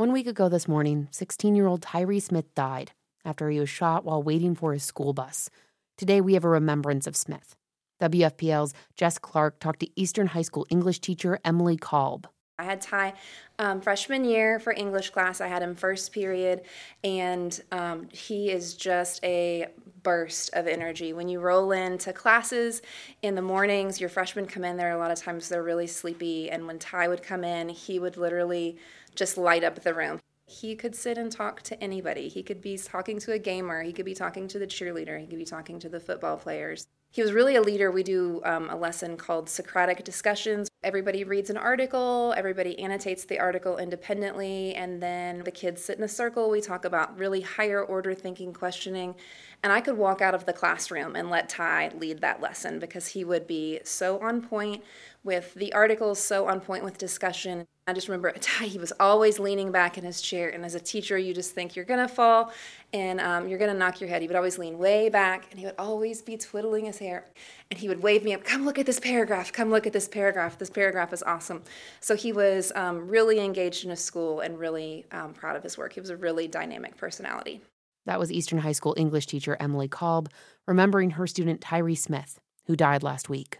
One week ago this morning, 16 year old Tyree Smith died after he was shot while waiting for his school bus. Today, we have a remembrance of Smith. WFPL's Jess Clark talked to Eastern High School English teacher Emily Kolb. I had Ty um, freshman year for English class. I had him first period, and um, he is just a burst of energy. When you roll into classes in the mornings, your freshmen come in there, a lot of times they're really sleepy, and when Ty would come in, he would literally just light up the room. He could sit and talk to anybody. He could be talking to a gamer. He could be talking to the cheerleader. He could be talking to the football players. He was really a leader. We do um, a lesson called Socratic Discussions. Everybody reads an article, everybody annotates the article independently, and then the kids sit in a circle. We talk about really higher order thinking, questioning. And I could walk out of the classroom and let Ty lead that lesson because he would be so on point with the articles, so on point with discussion. I just remember Ty, he was always leaning back in his chair. And as a teacher, you just think you're going to fall and um, you're going to knock your head. He would always lean way back and he would always be twiddling his hair. And he would wave me up, come look at this paragraph, come look at this paragraph. This paragraph is awesome. So he was um, really engaged in his school and really um, proud of his work. He was a really dynamic personality. That was Eastern High School English teacher Emily Kolb remembering her student Tyree Smith, who died last week.